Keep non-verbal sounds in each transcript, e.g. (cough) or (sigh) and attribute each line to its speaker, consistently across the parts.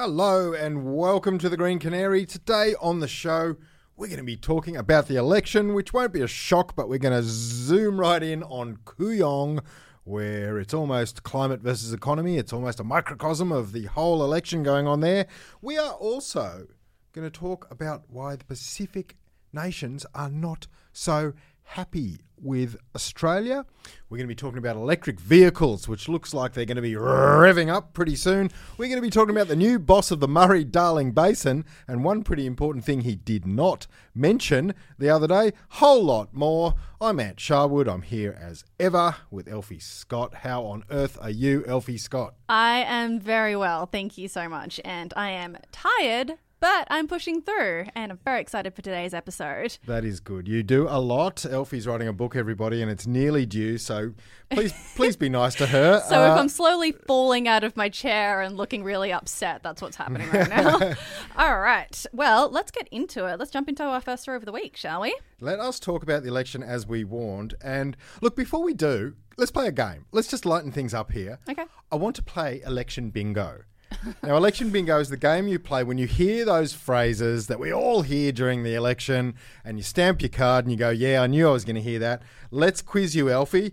Speaker 1: Hello and welcome to the Green Canary. Today on the show, we're going to be talking about the election, which won't be a shock, but we're going to zoom right in on Kooyong, where it's almost climate versus economy. It's almost a microcosm of the whole election going on there. We are also going to talk about why the Pacific nations are not so happy with Australia. We're going to be talking about electric vehicles, which looks like they're going to be revving up pretty soon. We're going to be talking about the new boss of the Murray Darling Basin, and one pretty important thing he did not mention the other day. Whole lot more. I'm Ant Sharwood. I'm here as ever with Elfie Scott. How on earth are you, Elfie Scott?
Speaker 2: I am very well, thank you so much. And I am tired, but I'm pushing through, and I'm very excited for today's episode.
Speaker 1: That is good. You do a lot. Elfie's writing a book, everybody, and it's nearly due. So please, (laughs) please be nice to her.
Speaker 2: So if uh, I'm slowly falling out of my chair and looking really upset, that's what's happening right now. (laughs) All right. Well, let's get into it. Let's jump into our first story of the week, shall we?
Speaker 1: Let us talk about the election as we warned. And look, before we do, let's play a game. Let's just lighten things up here.
Speaker 2: Okay.
Speaker 1: I want to play election bingo. (laughs) now, election bingo is the game you play when you hear those phrases that we all hear during the election, and you stamp your card and you go, "Yeah, I knew I was going to hear that." Let's quiz you, Elfie.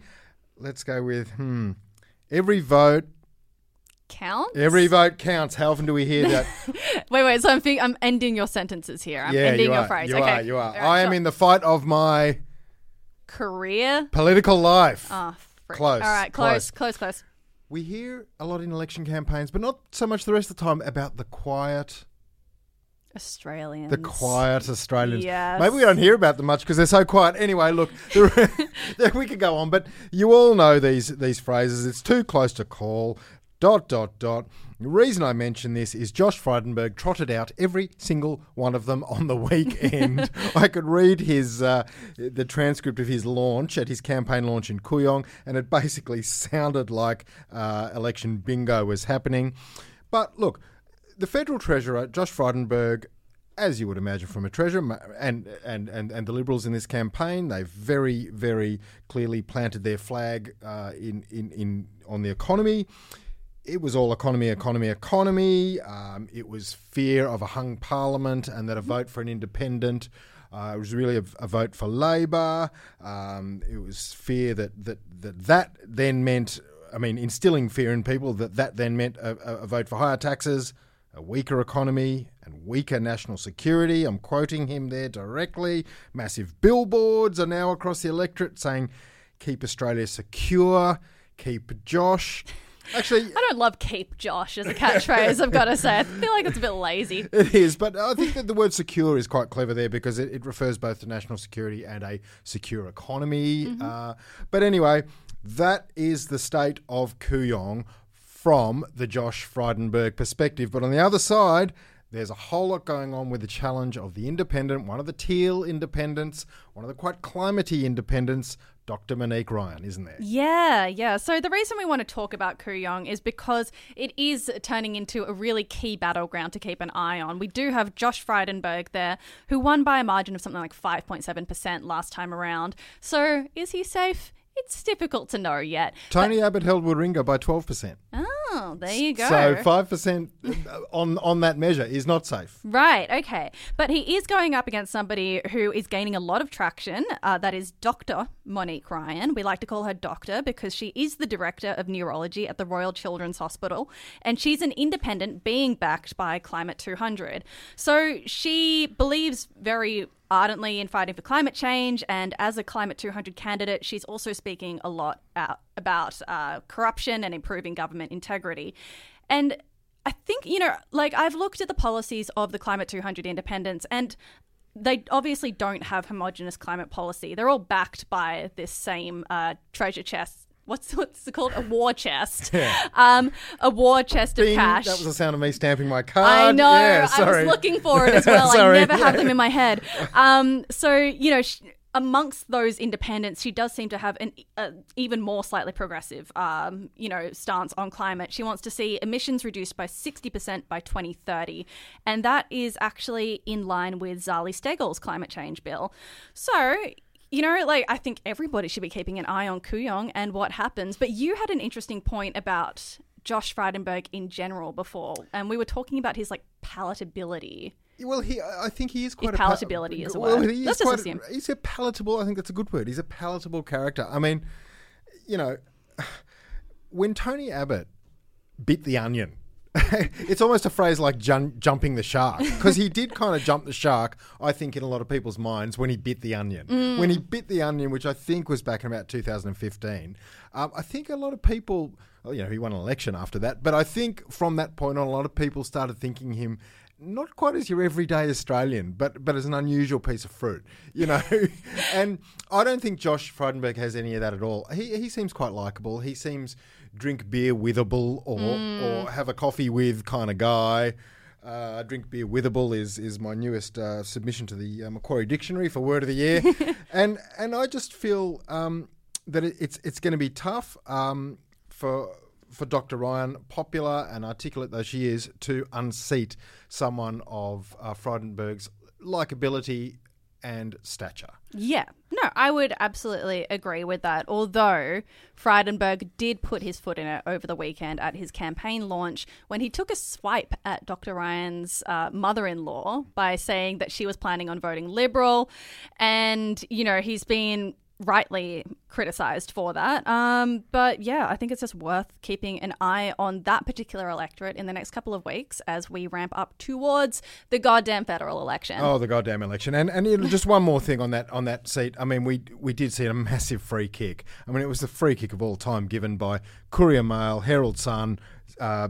Speaker 1: Let's go with hmm. Every vote,
Speaker 2: Counts?
Speaker 1: every vote counts. How often do we hear (laughs) that?
Speaker 2: Wait, wait. So I'm, think- I'm ending your sentences here. I'm
Speaker 1: yeah,
Speaker 2: ending
Speaker 1: you
Speaker 2: your
Speaker 1: are.
Speaker 2: phrase.
Speaker 1: You
Speaker 2: okay.
Speaker 1: are. You are.
Speaker 2: Right,
Speaker 1: I am
Speaker 2: sure.
Speaker 1: in the fight of my
Speaker 2: career.
Speaker 1: political life.
Speaker 2: Oh, frick.
Speaker 1: Close,
Speaker 2: All right,
Speaker 1: close.
Speaker 2: close, close, close.
Speaker 1: We hear a lot in election campaigns, but not so much the rest of the time about the quiet,
Speaker 2: Australians.
Speaker 1: the quiet Australians.
Speaker 2: Yes.
Speaker 1: Maybe we don't hear about them much because they're so quiet. Anyway, look, (laughs) we could go on, but you all know these these phrases. It's too close to call. Dot dot dot. The reason I mention this is Josh Frydenberg trotted out every single one of them on the (laughs) weekend. (laughs) I could read his uh, the transcript of his launch at his campaign launch in Kooyong, and it basically (laughs) sounded like uh, election bingo was happening. But look, the federal treasurer Josh Frydenberg as you would imagine from a treasurer and, and, and, and the Liberals in this campaign, they've very, very clearly planted their flag uh, in, in, in on the economy. It was all economy, economy, economy. Um, it was fear of a hung parliament and that a vote for an independent uh, was really a, a vote for Labor. Um, it was fear that, that that that then meant, I mean, instilling fear in people that that then meant a, a vote for higher taxes, a weaker economy, and weaker national security. I'm quoting him there directly. Massive billboards are now across the electorate saying, "Keep Australia secure, keep Josh." Actually,
Speaker 2: I don't love Keep Josh as a catchphrase, I've got to say. I feel like it's a bit lazy. (laughs)
Speaker 1: It is, but I think that the word secure is quite clever there because it, it refers both to national security and a secure economy. Uh, but anyway, that is the state of Kooyong from the Josh Frydenberg perspective. But on the other side, there's a whole lot going on with the challenge of the independent, one of the teal independents, one of the quite climatey independents, Dr. Monique Ryan, isn't there?
Speaker 2: Yeah, yeah. So the reason we want to talk about Kooyong is because it is turning into a really key battleground to keep an eye on. We do have Josh Frydenberg there, who won by a margin of something like 5.7% last time around. So is he safe? It's difficult to know yet.
Speaker 1: Tony Abbott held Warringah by 12%.
Speaker 2: Oh, there you go.
Speaker 1: So 5% on, on that measure is not safe.
Speaker 2: Right, okay. But he is going up against somebody who is gaining a lot of traction. Uh, that is Dr. Monique Ryan. We like to call her Doctor because she is the Director of Neurology at the Royal Children's Hospital. And she's an independent being backed by Climate 200. So she believes very ardently in fighting for climate change. And as a Climate 200 candidate, she's also speaking a lot out about uh, corruption and improving government integrity. And I think, you know, like I've looked at the policies of the Climate 200 independents and they obviously don't have homogenous climate policy. They're all backed by this same uh, treasure chest. What's what's it called? A war chest. (laughs) Um, a war chest of cash.
Speaker 1: That was the sound of me stamping my card.
Speaker 2: I know.
Speaker 1: Yeah,
Speaker 2: I was looking for it as (laughs) well. I never have them in my head. Um, so you know, sh- amongst those independents, she does seem to have an uh, even more slightly progressive, um, you know, stance on climate. She wants to see emissions reduced by sixty percent by twenty thirty, and that is actually in line with Zali Steggall's climate change bill. So. You know, like I think everybody should be keeping an eye on Kooyong and what happens. But you had an interesting point about Josh Frydenberg in general before, and we were talking about his like palatability.
Speaker 1: Well, he, I think he is quite
Speaker 2: If
Speaker 1: a pal-
Speaker 2: palatability is a
Speaker 1: well, he is
Speaker 2: Let's just assume.
Speaker 1: he's a palatable. I think that's a good word. He's a palatable character. I mean, you know, (sighs) when Tony Abbott bit the onion. (laughs) it's almost a phrase like jun- jumping the shark because he did kind of jump the shark. I think in a lot of people's minds when he bit the onion.
Speaker 2: Mm.
Speaker 1: When he bit the onion, which I think was back in about 2015, um, I think a lot of people, well, you know, he won an election after that. But I think from that point on, a lot of people started thinking him not quite as your everyday Australian, but but as an unusual piece of fruit, you know. (laughs) and I don't think Josh Frydenberg has any of that at all. He he seems quite likable. He seems drink beer withable or or have a coffee with kind of guy. Uh, drink beer withable is is my newest uh, submission to the uh, Macquarie Dictionary for word of the year, (laughs) and and I just feel um, that it, it's it's going to be tough um, for for Dr. Ryan, popular and articulate though she is, to unseat someone of uh, Frydenberg's likability and stature.
Speaker 2: Yeah, no, I would absolutely agree with that. Although Frydenberg did put his foot in it over the weekend at his campaign launch when he took a swipe at Dr. Ryan's uh, mother in law by saying that she was planning on voting Liberal. And, you know, he's been rightly criticized for that. Um, but yeah, I think it's just worth keeping an eye on that particular electorate in the next couple of weeks as we ramp up towards the goddamn federal election.
Speaker 1: Oh, the goddamn election! And and just one more thing on that on that seat. I mean, we we did see a massive free kick. I mean, it was the free kick of all time given by Courier Mail, Herald Sun, uh,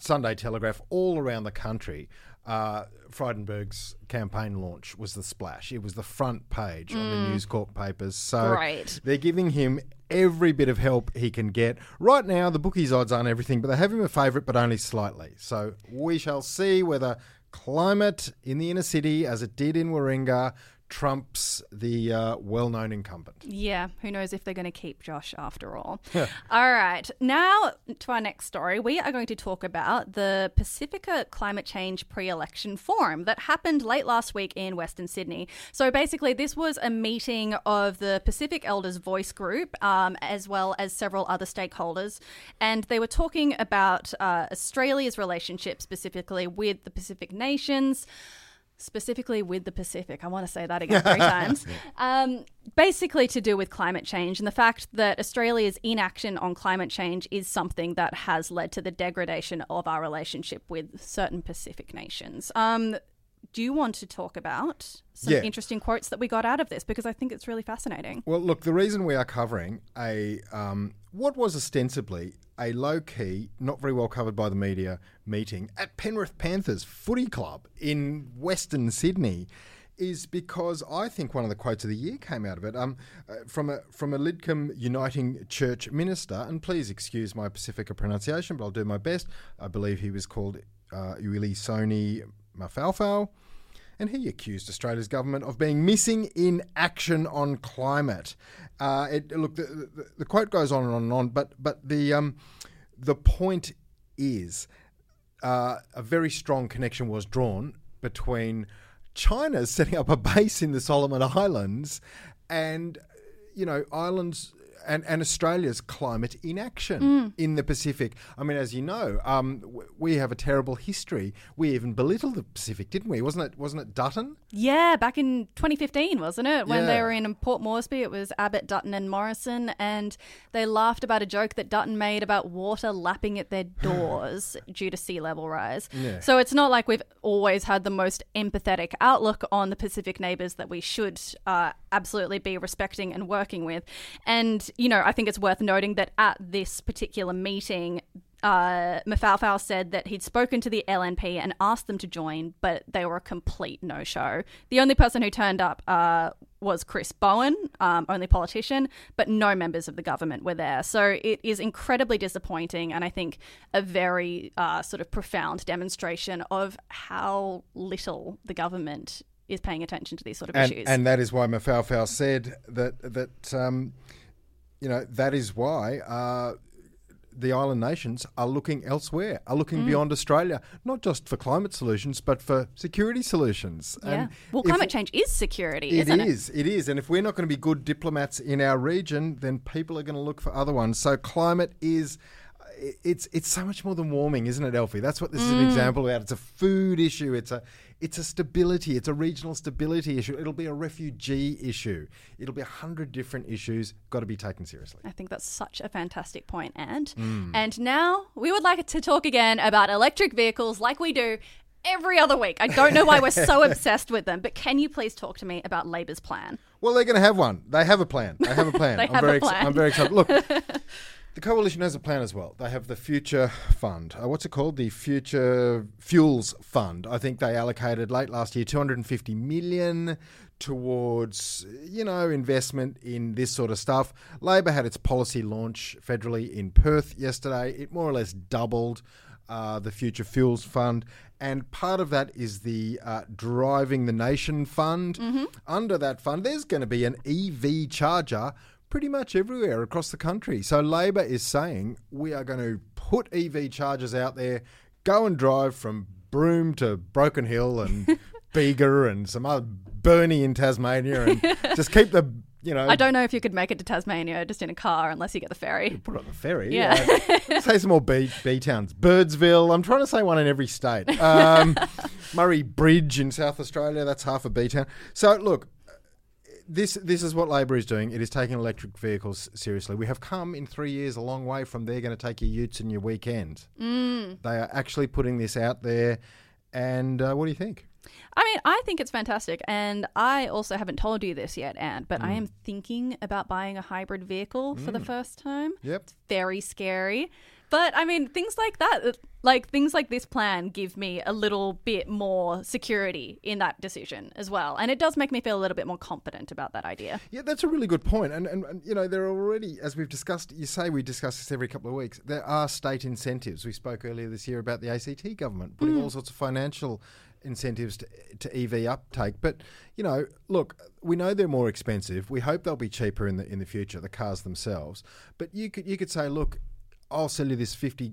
Speaker 1: Sunday Telegraph, all around the country. Uh, Frydenberg's campaign launch was the splash. It was the front page on the News Corp papers. So
Speaker 2: Great.
Speaker 1: they're giving him every bit of help he can get. Right now, the bookies' odds aren't everything, but they have him a favourite, but only slightly. So we shall see whether climate in the inner city, as it did in Warringah, trumps the uh, well-known incumbent.
Speaker 2: Yeah, who knows if they're going to keep Josh after all. (laughs) all right, now to our next story. We are going to talk about the Pacifica Climate Change pre election forum that happened late last week in Western Sydney. So basically, this was a meeting of the Pacific Elders Voice Group um, as well as several other stakeholders. And they were talking about uh, Australia's relationship specifically with the Pacific nations specifically with the Pacific. I want to say that again three (laughs) times. Um, basically, to do with climate change and the fact that Australia's inaction on climate change is something that has led to the degradation of our relationship with certain Pacific nations. Um, do you want to talk about some
Speaker 1: Yeah.
Speaker 2: interesting quotes that we got out of this? Because I think it's really fascinating.
Speaker 1: Well, look, the reason we are covering a um, what was ostensibly a low key, not very well covered by the media meeting at Penrith Panthers Footy Club in Western Sydney is because I think one of the quotes of the year came out of it um, uh, from a from a Lidcombe Uniting Church minister, and please excuse my Pacifica pronunciation, but I'll do my best. I believe he was called uh, Uili Soni Mafalfal and he accused Australia's government of being missing in action on climate. Uh, it, look, the, the, the quote goes on and on and on, but but the um, the point is uh, a very strong connection was drawn between China setting up a base in the Solomon Islands and you know islands. And, and Australia's climate inaction in the Pacific. I mean, as you know, um, w- we have a terrible history. We even belittled the Pacific, didn't we? Wasn't it? Wasn't it Dutton?
Speaker 2: Yeah, back in 2015, wasn't it? When they were in Port Moresby, it was Abbott, Dutton, and Morrison, and they laughed about a joke that Dutton made about water lapping at their (laughs) doors due to sea level rise.
Speaker 1: Yeah.
Speaker 2: So it's not like we've always had the most empathetic outlook on the Pacific neighbours that we should uh, absolutely be respecting and working with. And, you know, I think it's worth noting that at this particular meeting, uh, Mafalfal said that he'd spoken to the LNP and asked them to join, but they were a complete no show. The only person who turned up uh, was Chris Bowen, um, only politician, but no members of the government were there. So it is incredibly disappointing, and I think a very uh, sort of profound demonstration of how little the government is paying attention to these sort of
Speaker 1: and,
Speaker 2: issues.
Speaker 1: and that is why Mafalfal said that that um, you know that is why uh, the island nations are looking elsewhere, are
Speaker 2: Mm.
Speaker 1: looking beyond Australia, not just for climate solutions, but for security solutions.
Speaker 2: yeah.
Speaker 1: And
Speaker 2: Well, climate change is security,
Speaker 1: It
Speaker 2: isn't
Speaker 1: is, it is. And if we're not going to be good diplomats in our region, then people are going to look for other ones. So climate is it's it's so much more than warming, isn't it, Elfie? That's what this is an example about. It's a food issue. It's a it's a stability. It's a regional stability issue. It'll be a refugee issue. It'll be a hundred different issues. Got to be taken seriously.
Speaker 2: I think that's such a fantastic point, and
Speaker 1: Mm.
Speaker 2: and now we would like to talk again about electric vehicles, like we do every other week. I don't know why we're so (laughs) obsessed with them, but can you please talk to me about Labor's plan?
Speaker 1: Well, they're going to have one. They have a plan. They have a (laughs) plan.
Speaker 2: They
Speaker 1: I'm
Speaker 2: have
Speaker 1: very
Speaker 2: a plan.
Speaker 1: I'm very excited. Look, (laughs) the coalition has a plan as well. They have the Future Fund. Uh, what's it called? The Future Fuels Fund. I think they allocated late last year 250 million towards you know investment in this sort of stuff. Labor had its policy launch federally in Perth yesterday. It more or less doubled uh, the Future Fuels Fund, and part of that is the uh, Driving the Nation Fund. Under that fund, there's going to be an EV charger pretty much everywhere across the country. So Labor is saying we are going to put EV chargers out there, go and drive from Broome to Broken Hill and (laughs) Bega and some other Burnie in Tasmania, and (laughs) just keep the you know
Speaker 2: I don't know if you could make it to Tasmania just in a car unless you get the ferry.
Speaker 1: put it on the ferry.
Speaker 2: Yeah. (laughs)
Speaker 1: Say some more B, B towns. Birdsville. I'm trying to say one in every state. Um, Murray Bridge in South Australia. That's half a B town. So look. This this is what Labor is doing. It is taking electric vehicles seriously. We have come in three years a long way from they're going to take your utes and your weekends. Mm. They are actually putting this out there. And uh, what do you think?
Speaker 2: I mean, I think it's fantastic, and I also haven't told you this yet, Ant, but
Speaker 1: Mm.
Speaker 2: I am thinking about buying a hybrid vehicle for the first time.
Speaker 1: Yep.
Speaker 2: very scary. But I mean, things like that, uh, like things like this plan, give me a little bit more security in that decision as well, and it does make me feel a little bit more confident about that idea.
Speaker 1: Yeah, that's a really good point. And, and, and, you know, there are already, as we've discussed, you say we discuss this every couple of weeks, there are state incentives. We spoke earlier this year about the ACT government putting all sorts of financial incentives to, to EV uptake. But, you know, look, we know they're more expensive. We hope they'll be cheaper in the in the future, the cars themselves. But you could you could say, look, I'll sell you this 50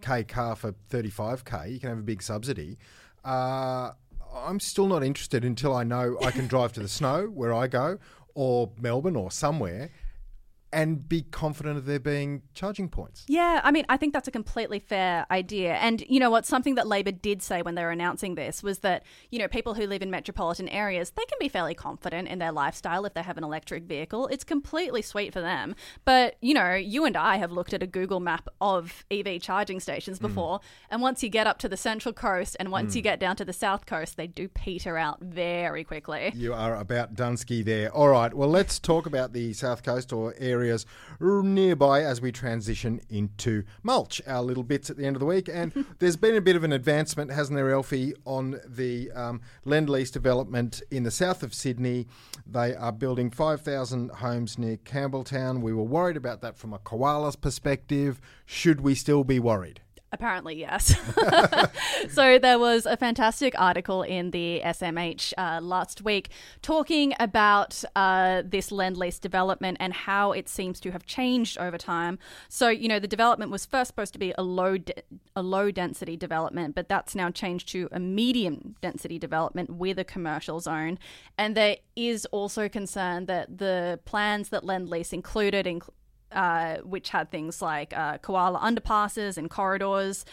Speaker 1: k car for 35k. You can have a big subsidy. Uh, I'm still not interested until I know I can drive to the snow where I go, or Melbourne, or somewhere, and be confident of there being charging points.
Speaker 2: Yeah, I mean, I think that's a completely fair idea. And you know what? Something that Labor did say when they were announcing this was that, you know, people who live in metropolitan areas, they can be fairly confident in their lifestyle if they have an electric vehicle. It's completely sweet for them. But, you know, you and I have looked at a Google map of EV charging stations mm. before. And once you get up to the central coast and once you mm. get down to the south coast, they do peter out very quickly.
Speaker 1: You are about Dunsky there. All right, well, let's talk about the South Coast or areas nearby as we transition into mulch, our little bits at the end of the week. And (laughs) there's been a bit of an advancement, hasn't there, Elfie, on the um, Lendlease development in the south of Sydney. They are building 5,000 homes near Campbelltown. We were worried about that from a koala's perspective. Should we still be worried?
Speaker 2: Apparently, yes. (laughs) so there was a fantastic article in the SMH uh, last week talking about uh, this Lendlease development and how it seems to have changed over time. So you know, the development was first supposed to be a low de- a low density development, but that's now changed to a medium density development with a commercial zone. And there is also concern that the plans that Lendlease included. Inc- uh, which had things like uh, koala underpasses and corridors,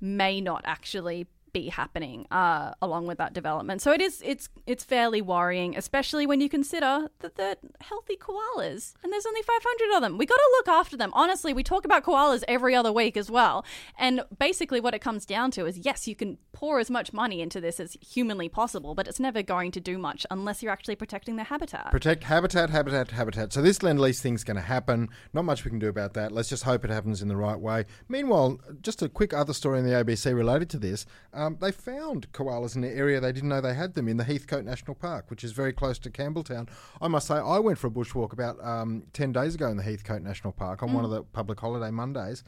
Speaker 2: may not actually be happening uh, along with that development. So it is it's it's fairly worrying, especially when you consider that they're healthy koalas and there's only 500 of them. We got to look after them. Honestly, we talk about koalas every other week as well. And basically, what it comes down to is yes, you can pour as much money into this as humanly possible, but it's never going to do much unless you're actually protecting their habitat.
Speaker 1: Protect habitat, habitat, habitat. So this Lendlease thing's going to happen. Not much we can do about that. Let's just hope it happens in the right way. Meanwhile, just a quick other story in the ABC related to this. Um, they found koalas in the area they didn't know they had them in the Heathcote National Park, which is very close to Campbelltown. I must say, I went for a bushwalk about um, ten days ago in the Heathcote National Park on one of the public holiday Mondays.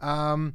Speaker 1: Um,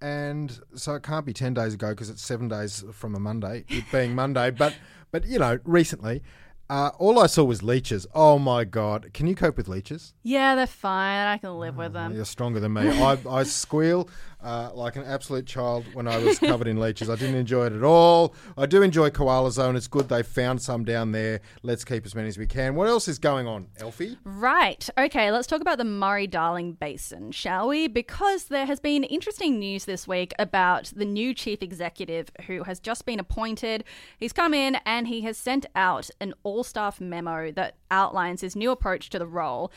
Speaker 1: and so it can't be 10 days ago because it's seven days from a Monday, it (laughs) being Monday. But, but you know, recently, uh, all I saw was leeches. Oh my God. Can you cope with leeches?
Speaker 2: Yeah, they're fine. I can live with them.
Speaker 1: You're stronger than me. I, I (laughs) squeal. Uh, like an absolute child when I was covered in leeches. I didn't enjoy it at all. I do enjoy Koala Zone. It's good they found some down there. Let's keep as many as we can. What else is going on, Elfie?
Speaker 2: Right. Okay, let's talk about the Murray Darling Basin, shall we? Because there has been interesting news this week about the new chief executive who has just been appointed. He's come in and he has sent out an all staff memo that outlines his new approach to the role.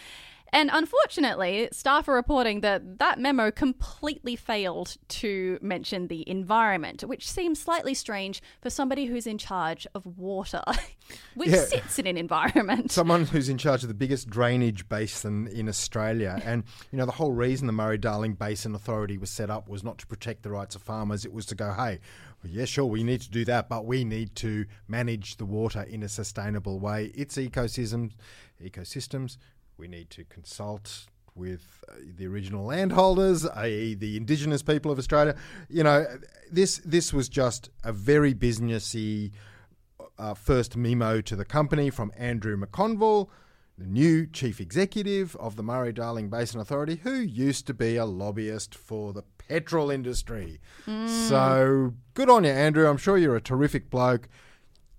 Speaker 2: And unfortunately, staff are reporting that that memo completely failed to mention the environment, which seems slightly strange for somebody who's in charge of water, (laughs) which
Speaker 1: Yeah.
Speaker 2: sits in an environment.
Speaker 1: Someone who's in charge of the biggest drainage basin in Australia. And, you know, the whole reason the Murray Darling Basin Authority was set up was not to protect the rights of farmers. It was to go, hey, well, yeah, sure, we need to do that, but we need to manage the water in a sustainable way. Its ecosystems, ecosystems, we need to consult with uh, the original landholders, i.e., the Indigenous people of Australia. You know, this this was just a very businessy uh, first memo to the company from Andrew McConville, the new chief executive of the Murray Darling Basin Authority, who used to be a lobbyist for the petrol industry. So good on you, Andrew. I'm sure you're a terrific bloke.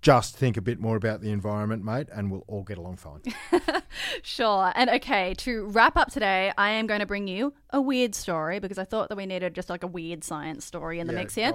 Speaker 1: Just think a bit more about the environment, mate, and we'll all get along fine. (laughs)
Speaker 2: Sure. And okay, to wrap up today, I am going to bring you a weird story because I thought that we needed just like a weird science story in the
Speaker 1: Yeah,
Speaker 2: mix here.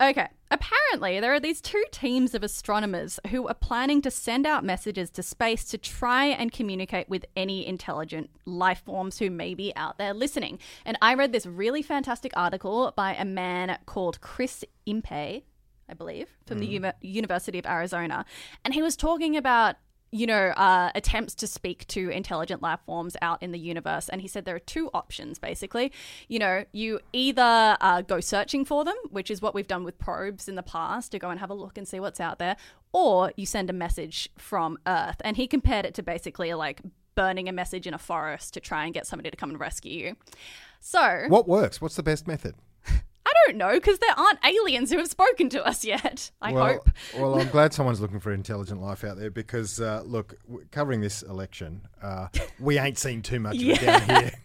Speaker 2: Okay. Apparently, there are these two teams of astronomers who are planning to send out messages to space to try and communicate with any intelligent life forms who may be out there listening. And I read this really fantastic article by a man called Chris Impey, I believe, from the Uni- University of Arizona. And he was talking about you know, uh, attempts to speak to intelligent life forms out in the universe. And he said there are two options, basically. You know, you either uh, go searching for them, which is what we've done with probes in the past to go and have a look and see what's out there, or you send a message from Earth. And he compared it to basically like burning a message in a forest to try and get somebody to come and rescue you. So,
Speaker 1: What works? What's the best method?
Speaker 2: I don't know, because there aren't aliens who have spoken to us yet. I
Speaker 1: well,
Speaker 2: hope.
Speaker 1: well, I'm (laughs) glad someone's looking for intelligent life out there because, uh, look, covering this election, uh, we ain't seen too much of it down here. (laughs)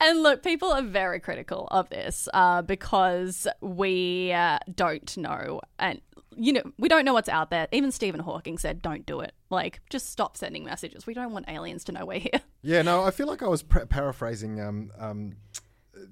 Speaker 2: And look, people are very critical of this uh, because we uh, don't know. And, you know, we don't know what's out there. Even Stephen Hawking said, don't do it. Like, just stop sending messages. We don't want aliens to know we're here.
Speaker 1: Yeah, no, I feel like I was pra- paraphrasing um, um,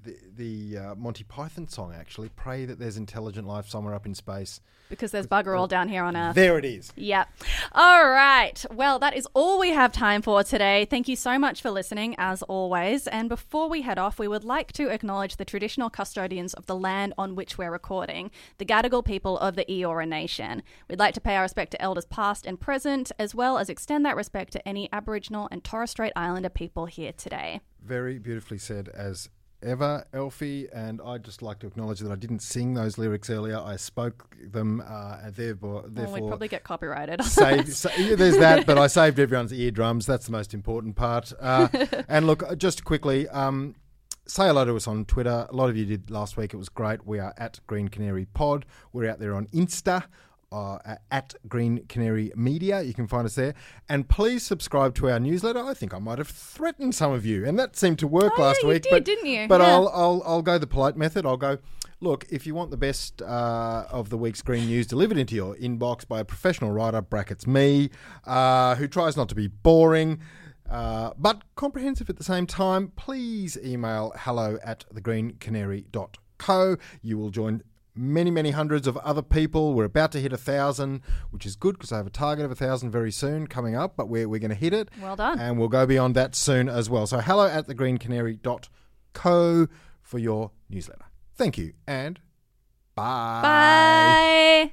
Speaker 1: the, the uh, Monty Python song, actually. Pray that there's intelligent life somewhere up in space.
Speaker 2: Because there's bugger all down here on Earth.
Speaker 1: There it is.
Speaker 2: Yep. All right. Well, that is all we have time for today. Thank you so much for listening, as always. And before we head off, we would like to acknowledge the traditional custodians of the land on which we're recording, the Gadigal people of the Eora Nation. We'd like to pay our respect to elders past and present, as well as extend that respect to any Aboriginal and Torres Strait Islander people here today.
Speaker 1: Very beautifully said as ever, Elfie. And I'd just like to acknowledge that I didn't sing those lyrics earlier. I spoke them, uh, and therefore,
Speaker 2: Well,
Speaker 1: therefore
Speaker 2: we'd probably get copyrighted. (laughs)
Speaker 1: saved, (laughs) sa- yeah, there's that, but I saved everyone's eardrums. That's the most important part. Uh, (laughs) and look, uh, just quickly, um, say hello to us on Twitter. A lot of you did last week. It was great. We are at Green Canary Pod. We're out there on Insta. Uh, at Green Canary Media, you can find us there, and please subscribe to our newsletter. I think I might have threatened some of you, and that seemed to work
Speaker 2: Oh,
Speaker 1: last
Speaker 2: yeah, you
Speaker 1: week.
Speaker 2: did,
Speaker 1: but,
Speaker 2: didn't you?
Speaker 1: But
Speaker 2: Yeah.
Speaker 1: I'll, I'll I'll go the polite method. I'll go. Look, if you want the best uh, of the week's green news delivered into your inbox by a professional writer, brackets me, uh, who tries not to be boring. Uh, but comprehensive at the same time, please email hello at thegreencanary.co. You will join many, many hundreds of other people. We're about to hit a thousand, which is good because I have a target of a thousand very soon coming up, but we're, we're going to hit it.
Speaker 2: Well done.
Speaker 1: And we'll go beyond that soon as well. So hello at thegreencanary.co for your newsletter. Thank you and bye.
Speaker 2: Bye.